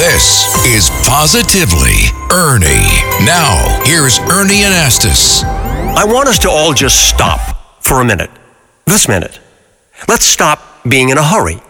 This is Positively Ernie. Now, here's Ernie Anastos. I want us to all just stop for a minute. This minute. Let's stop being in a hurry.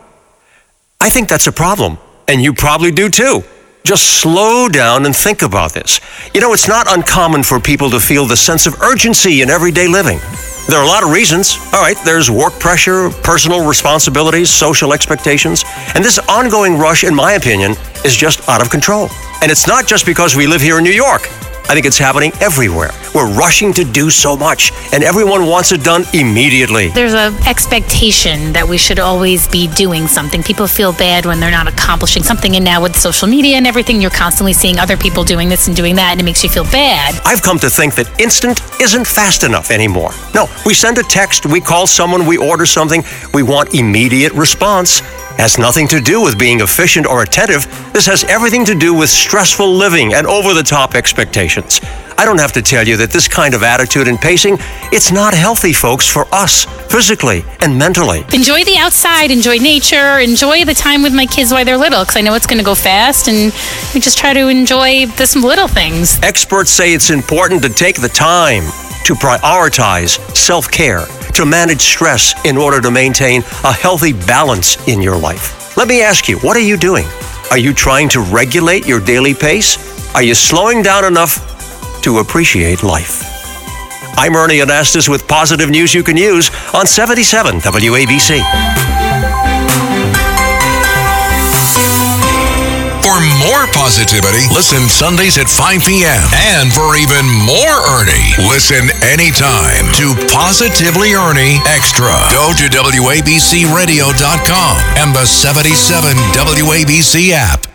I think that's a problem, and you probably do too. Just slow down and think about this. You know, it's not uncommon for people to feel the sense of urgency in everyday living. There are a lot of reasons. All right, there's work pressure, personal responsibilities, social expectations, and this ongoing rush, in my opinion, is just out of control. And it's not just because we live here in New York. I think it's happening everywhere. We're rushing to do so much, and everyone wants it done immediately. There's an expectation that we should always be doing something. People feel bad when they're not accomplishing something, and now with social media and everything, you're constantly seeing other people doing this and doing that, and it makes you feel bad. I've come to think that instant isn't fast enough anymore. No, we send a text, we call someone, we order something, we want immediate response. Has nothing to do with being efficient or attentive. This has everything to do with stressful living and over the top expectations. I don't have to tell you that this kind of attitude and pacing, it's not healthy, folks, for us, physically and mentally. Enjoy the outside, enjoy nature, enjoy the time with my kids while they're little, because I know it's going to go fast, and we just try to enjoy the some little things. Experts say it's important to take the time to prioritize self care, to manage stress in order to maintain a healthy balance in your life. Let me ask you, what are you doing? Are you trying to regulate your daily pace? Are you slowing down enough to appreciate life? I'm Ernie Anastos with positive news you can use on 77 WABC. For more positivity, listen Sundays at 5 p.m. And for even more Ernie, listen anytime to Positively Ernie Extra. Go to WABCRadio.com and the 77 WABC app.